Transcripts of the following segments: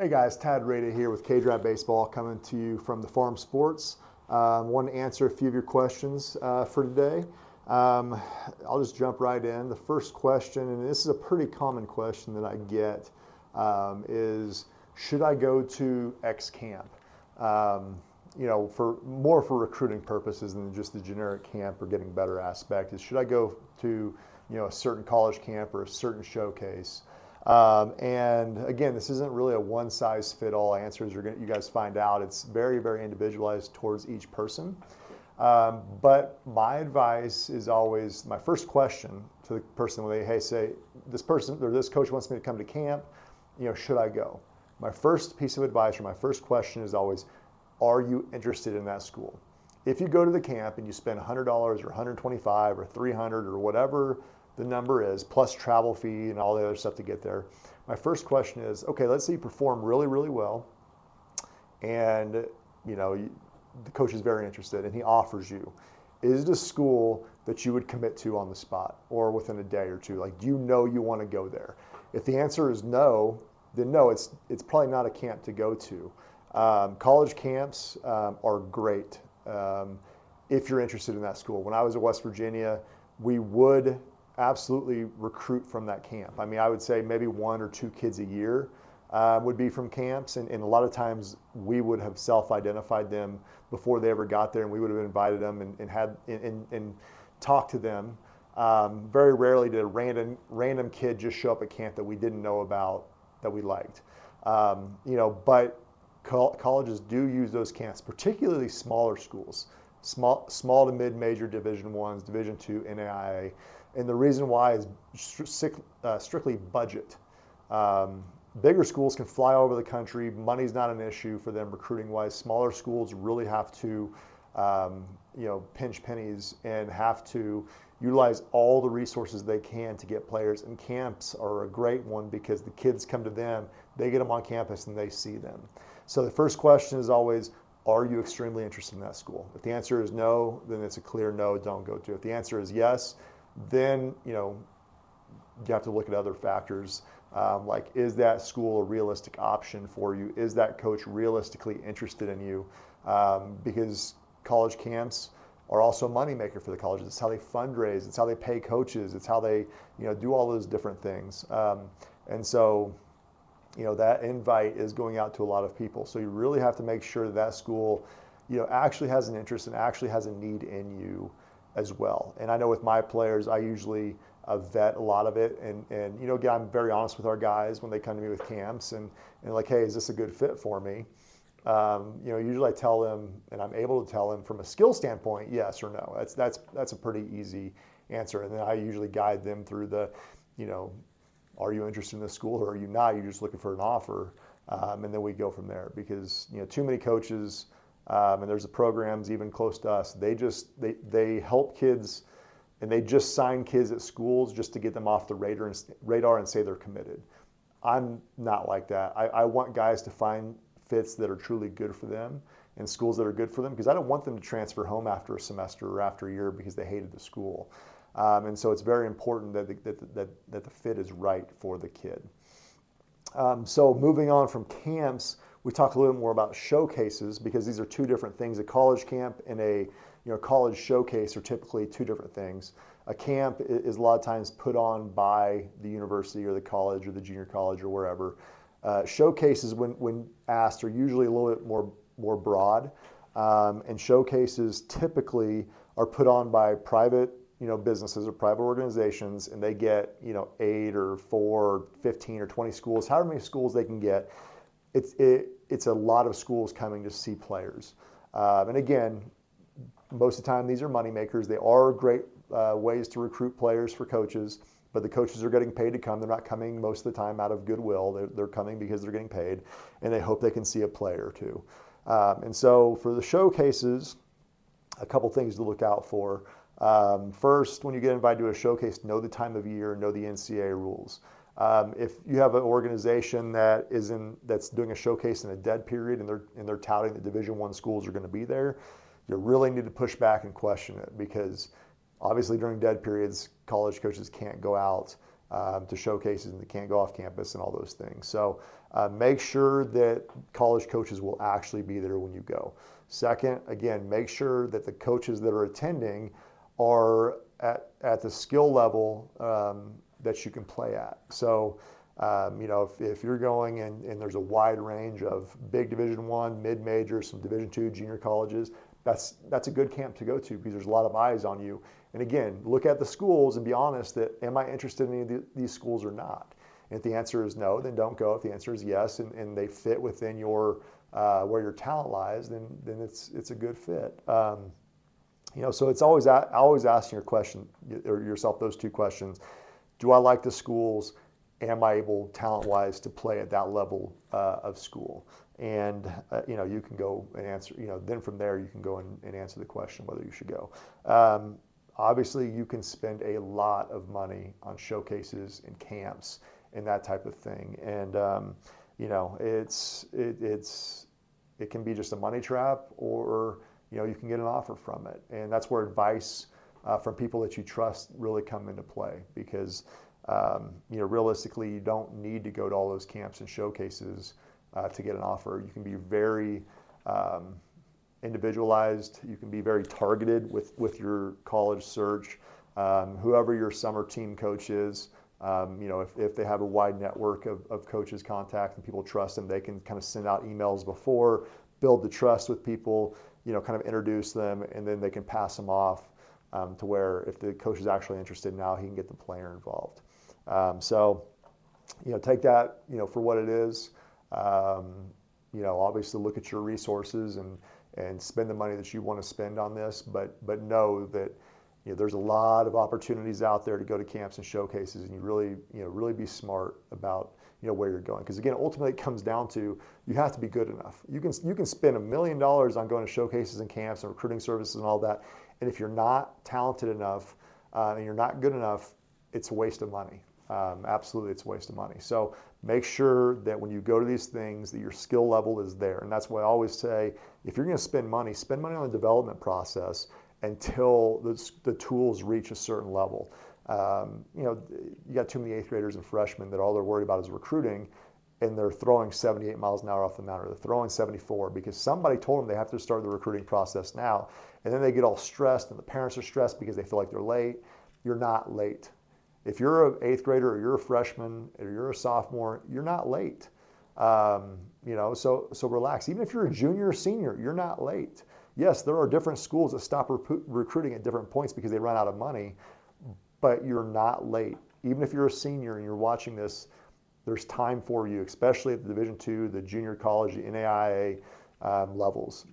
Hey guys, Tad Reida here with K-Drive Baseball coming to you from the Farm Sports. Um, want to answer a few of your questions uh, for today. Um, I'll just jump right in. The first question, and this is a pretty common question that I get, um, is should I go to X camp? Um, you know, for more for recruiting purposes than just the generic camp or getting better aspect is should I go to you know a certain college camp or a certain showcase? Um, and again, this isn't really a one size fit all answer as you're gonna, you guys find out. It's very, very individualized towards each person. Um, but my advice is always my first question to the person when they, hey, say, this person or this coach wants me to come to camp, you know, should I go? My first piece of advice or my first question is always, are you interested in that school? If you go to the camp and you spend $100 or 125 or 300 or whatever the number is, plus travel fee and all the other stuff to get there. My first question is, okay, let's say you perform really, really well, and you know you, the coach is very interested, and he offers you. Is it a school that you would commit to on the spot or within a day or two? Like, do you know you want to go there? If the answer is no, then no, it's it's probably not a camp to go to. Um, college camps um, are great um, if you're interested in that school. When I was at West Virginia, we would absolutely recruit from that camp. I mean, I would say maybe one or two kids a year uh, would be from camps, and, and, a lot of times we would have self-identified them before they ever got there, and we would have invited them and, and had and, and, talked to them. Um, very rarely did a random random kid just show up at camp that we didn't know about that we liked. Um, you know, but co- colleges do use those camps, particularly smaller schools, small small to mid major Division ones, Division two, NAIA and the reason why is uh, strictly budget. Um, bigger schools can fly over the country. Money's not an issue for them recruiting wise. Smaller schools really have to, um, you know, pinch pennies and have to utilize all the resources they can to get players. And camps are a great one because the kids come to them, they get them on campus, and they see them. So the first question is always, are you extremely interested in that school? If the answer is no, then it's a clear no, don't go to. It. If the answer is yes, then you know you have to look at other factors um, like is that school a realistic option for you? Is that coach realistically interested in you? Um, because college camps are also a moneymaker for the colleges. It's how they fundraise. It's how they pay coaches. It's how they you know do all those different things. Um, and so you know that invite is going out to a lot of people. So you really have to make sure that, that school you know actually has an interest and actually has a need in you as well. And I know with my players, I usually uh, vet a lot of it. And, and, you know, again, I'm very honest with our guys when they come to me with camps and, and like, hey, is this a good fit for me? Um, you know, usually I tell them, and I'm able to tell them from a skill standpoint, yes or no. That's that's that's a pretty easy answer. And then I usually guide them through the, you know, are you interested in the school or are you not? You're just looking for an offer, um, and then we go from there. Because you know, too many coaches um, and there's programs even close to us. They just they they help kids, and they just sign kids at schools just to get them off the radar and radar and say they're committed. I'm not like that. I, I want guys to find fits that are truly good for them and schools that are good for them because I don't want them to transfer home after a semester or after a year because they hated the school. Um, and so it's very important that the, that, that, that the fit is right for the kid. Um, so moving on from camps, we talk a little bit more about showcases because these are two different things. A college camp and a you know college showcase are typically two different things. A camp is a lot of times put on by the university or the college or the junior college or wherever. Uh, showcases, when, when asked, are usually a little bit more more broad, um, and showcases typically are put on by private you know businesses or private organizations, and they get you know eight or four, or fifteen or twenty schools, however many schools they can get it's it, it's a lot of schools coming to see players. Um, and again, most of the time these are money makers. They are great uh, ways to recruit players for coaches, but the coaches are getting paid to come. They're not coming most of the time out of goodwill. They're, they're coming because they're getting paid, and they hope they can see a player too. Um, and so for the showcases, a couple things to look out for. Um, first, when you get invited to a showcase, know the time of year, know the NCAA rules. Um, if you have an organization that is in that's doing a showcase in a dead period and they're and they're touting that Division One schools are going to be there, you really need to push back and question it because obviously during dead periods, college coaches can't go out um, to showcases and they can't go off campus and all those things. So uh, make sure that college coaches will actually be there when you go. Second, again, make sure that the coaches that are attending are at, at the skill level um, that you can play at. So, um, you know, if, if you're going and, and there's a wide range of big Division One, mid majors, some Division Two, junior colleges, that's that's a good camp to go to because there's a lot of eyes on you. And again, look at the schools and be honest that am I interested in any of these schools or not? And if the answer is no, then don't go. If the answer is yes, and, and they fit within your uh, where your talent lies, then then it's it's a good fit. Um, you know, so it's always always asking your question or yourself those two questions: Do I like the schools? Am I able, talent-wise, to play at that level uh, of school? And uh, you know, you can go and answer. You know, then from there you can go and, and answer the question whether you should go. Um, obviously, you can spend a lot of money on showcases and camps and that type of thing. And um, you know, it's it, it's it can be just a money trap, or you know, you can get an offer from it, and that's where advice uh, from people that you trust really come into play because um, you know, realistically, you don't need to go to all those camps and showcases uh, to get an offer. You can be very um, individualized. You can be very targeted with with your college search. Um, whoever your summer team coach is, um, you know, if, if they have a wide network of, of coaches contact and people trust them, they can kind of send out emails before, build the trust with people, you know, kind of introduce them, and then they can pass them off um, to where if the coach is actually interested now, he can get the player involved. Um, so, you know, take that, you know, for what it is. Um, you know, obviously look at your resources and and spend the money that you want to spend on this, but but know that you know, there's a lot of opportunities out there to go to camps and showcases, and you really, you know, really be smart about, you know, where you're going. Because again, ultimately, it comes down to you have to be good enough. You can you can spend a million dollars on going to showcases and camps and recruiting services and all that, and if you're not talented enough uh, and you're not good enough, it's a waste of money. Um, absolutely, it's a waste of money. So make sure that when you go to these things, that your skill level is there, and that's why I always say, if you're going to spend money, spend money on the development process until the, the tools reach a certain level. Um, you know, you got too many eighth graders and freshmen that all they're worried about is recruiting, and they're throwing 78 miles an hour off the mound, or they're throwing 74 because somebody told them they have to start the recruiting process now, and then they get all stressed, and the parents are stressed because they feel like they're late. You're not late. If you're an eighth grader, or you're a freshman, or you're a sophomore, you're not late. Um, you know, so so relax. Even if you're a junior or senior, you're not late yes, there are different schools that stop recruiting at different points because they run out of money, but you're not late. Even if you're a senior and you're watching this, there's time for you, especially at the Division two, the junior college, the NAIA um, levels.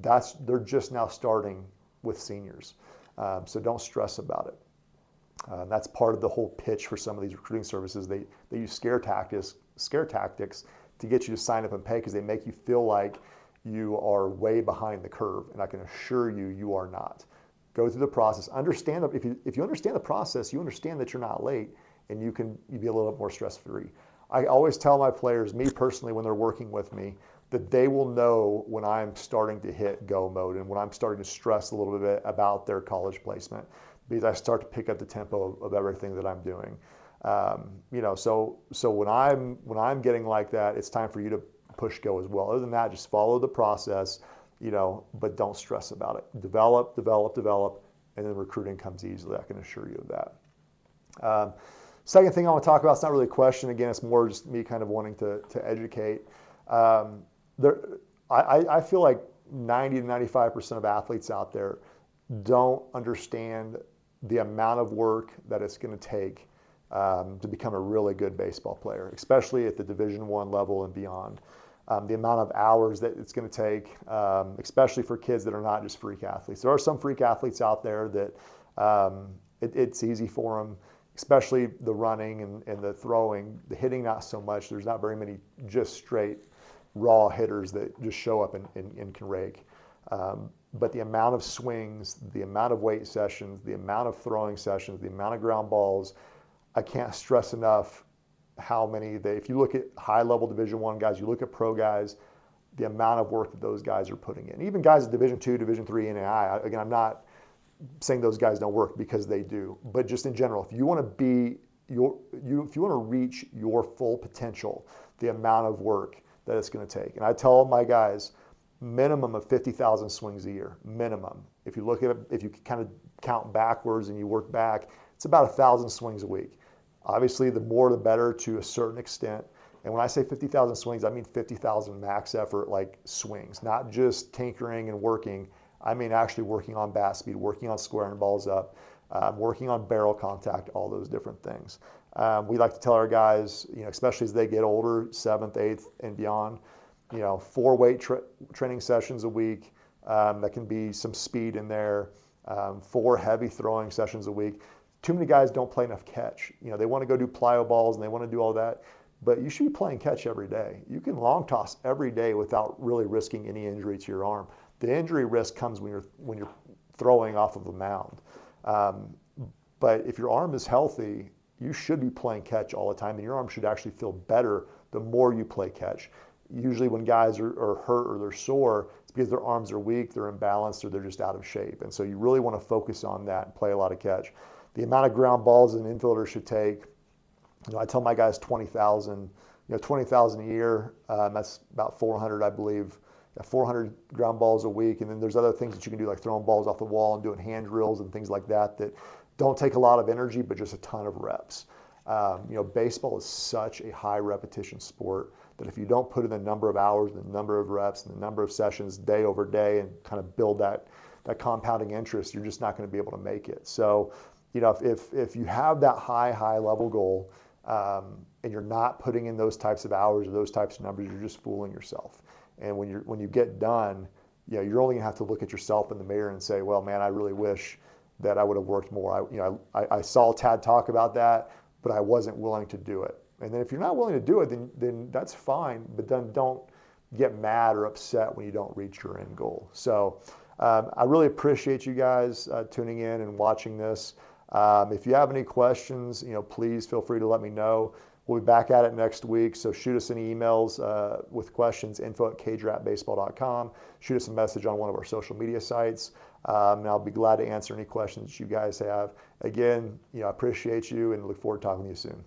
That's they're just now starting with seniors, um, so don't stress about it. Uh, that's part of the whole pitch for some of these recruiting services. They they use scare tactics, scare tactics to get you to sign up and pay because they make you feel like you are way behind the curve, and I can assure you, you are not. Go through the process. Understand if you if you understand the process, you understand that you're not late, and you can you be a little bit more stress free. I always tell my players, me personally, when they're working with me, that they will know when I'm starting to hit go mode and when I'm starting to stress a little bit about their college placement because I start to pick up the tempo of, of everything that I'm doing. Um, you know, so so when I'm when I'm getting like that, it's time for you to push go as well. Other than that, just follow the process, you know, but don't stress about it. Develop, develop, develop, and then recruiting comes easily. I can assure you of that. Um, second thing I want to talk about, it's not really a question. Again, it's more just me kind of wanting to, to educate. Um, there, I, I feel like 90 to 95% of athletes out there don't understand the amount of work that it's going to take um, to become a really good baseball player, especially at the Division One level and beyond um, the amount of hours that it's going to take, um, especially for kids that are not just freak athletes. There are some freak athletes out there that um, it, it's easy for them, especially the running and, and the throwing. The hitting, not so much. There's not very many just straight raw hitters that just show up and, and, and can rake. Um, but the amount of swings, the amount of weight sessions, the amount of throwing sessions, the amount of ground balls, I can't stress enough how many they, if you look at high level division one guys you look at pro guys the amount of work that those guys are putting in even guys at division two division three NAI again i'm not saying those guys don't work because they do but just in general if you want to be your, you, if you want to reach your full potential, the amount of work that it's going to take. And I tell my guys, minimum of 50,000 swings a year, minimum. If you look at it, if you kind of count backwards and you work back, it's about a thousand swings a week. Obviously, the more the better to a certain extent. And when I say 50,000 swings, I mean 50,000 max effort like swings, not just tinkering and working. I mean actually working on bat speed, working on squaring balls up, um, working on barrel contact, all those different things. Um, we like to tell our guys, you know, especially as they get older, seventh, eighth, and beyond, you know, four weight tra- training sessions a week. Um, that can be some speed in there. Um, four heavy throwing sessions a week. Too many guys don't play enough catch. You know, they want to go do plyo balls and they want to do all that, but you should be playing catch every day. You can long toss every day without really risking any injury to your arm. The injury risk comes when you're when you're throwing off of a mound. Um, but if your arm is healthy, you should be playing catch all the time, and your arm should actually feel better the more you play catch. Usually, when guys are, are hurt or they're sore, it's because their arms are weak, they're imbalanced, or they're just out of shape. And so, you really want to focus on that and play a lot of catch. The amount of ground balls an infielder should take, you know, I tell my guys 20,000, you know, 20,000 a year. Um, that's about 400, I believe. 400 ground balls a week, and then there's other things that you can do like throwing balls off the wall and doing hand drills and things like that that don't take a lot of energy, but just a ton of reps. Um, you know, baseball is such a high repetition sport that if you don't put in the number of hours, the number of reps, and the number of sessions day over day, and kind of build that that compounding interest, you're just not going to be able to make it. So, you know, if if, if you have that high high level goal um, and you're not putting in those types of hours or those types of numbers, you're just fooling yourself. And when you when you get done, you know, you're only to have to look at yourself in the mirror and say, well, man, I really wish that I would have worked more. I, you know, I, I saw Tad talk about that, but I wasn't willing to do it. And then if you're not willing to do it, then, then that's fine. But then don't get mad or upset when you don't reach your end goal. So um, I really appreciate you guys uh, tuning in and watching this. Um, if you have any questions, you know, please feel free to let me know. We'll be back at it next week. So shoot us any emails uh, with questions, info at kdrapbaseball.com. Shoot us a message on one of our social media sites. Um, and I'll be glad to answer any questions you guys have. Again, you know, I appreciate you and look forward to talking to you soon.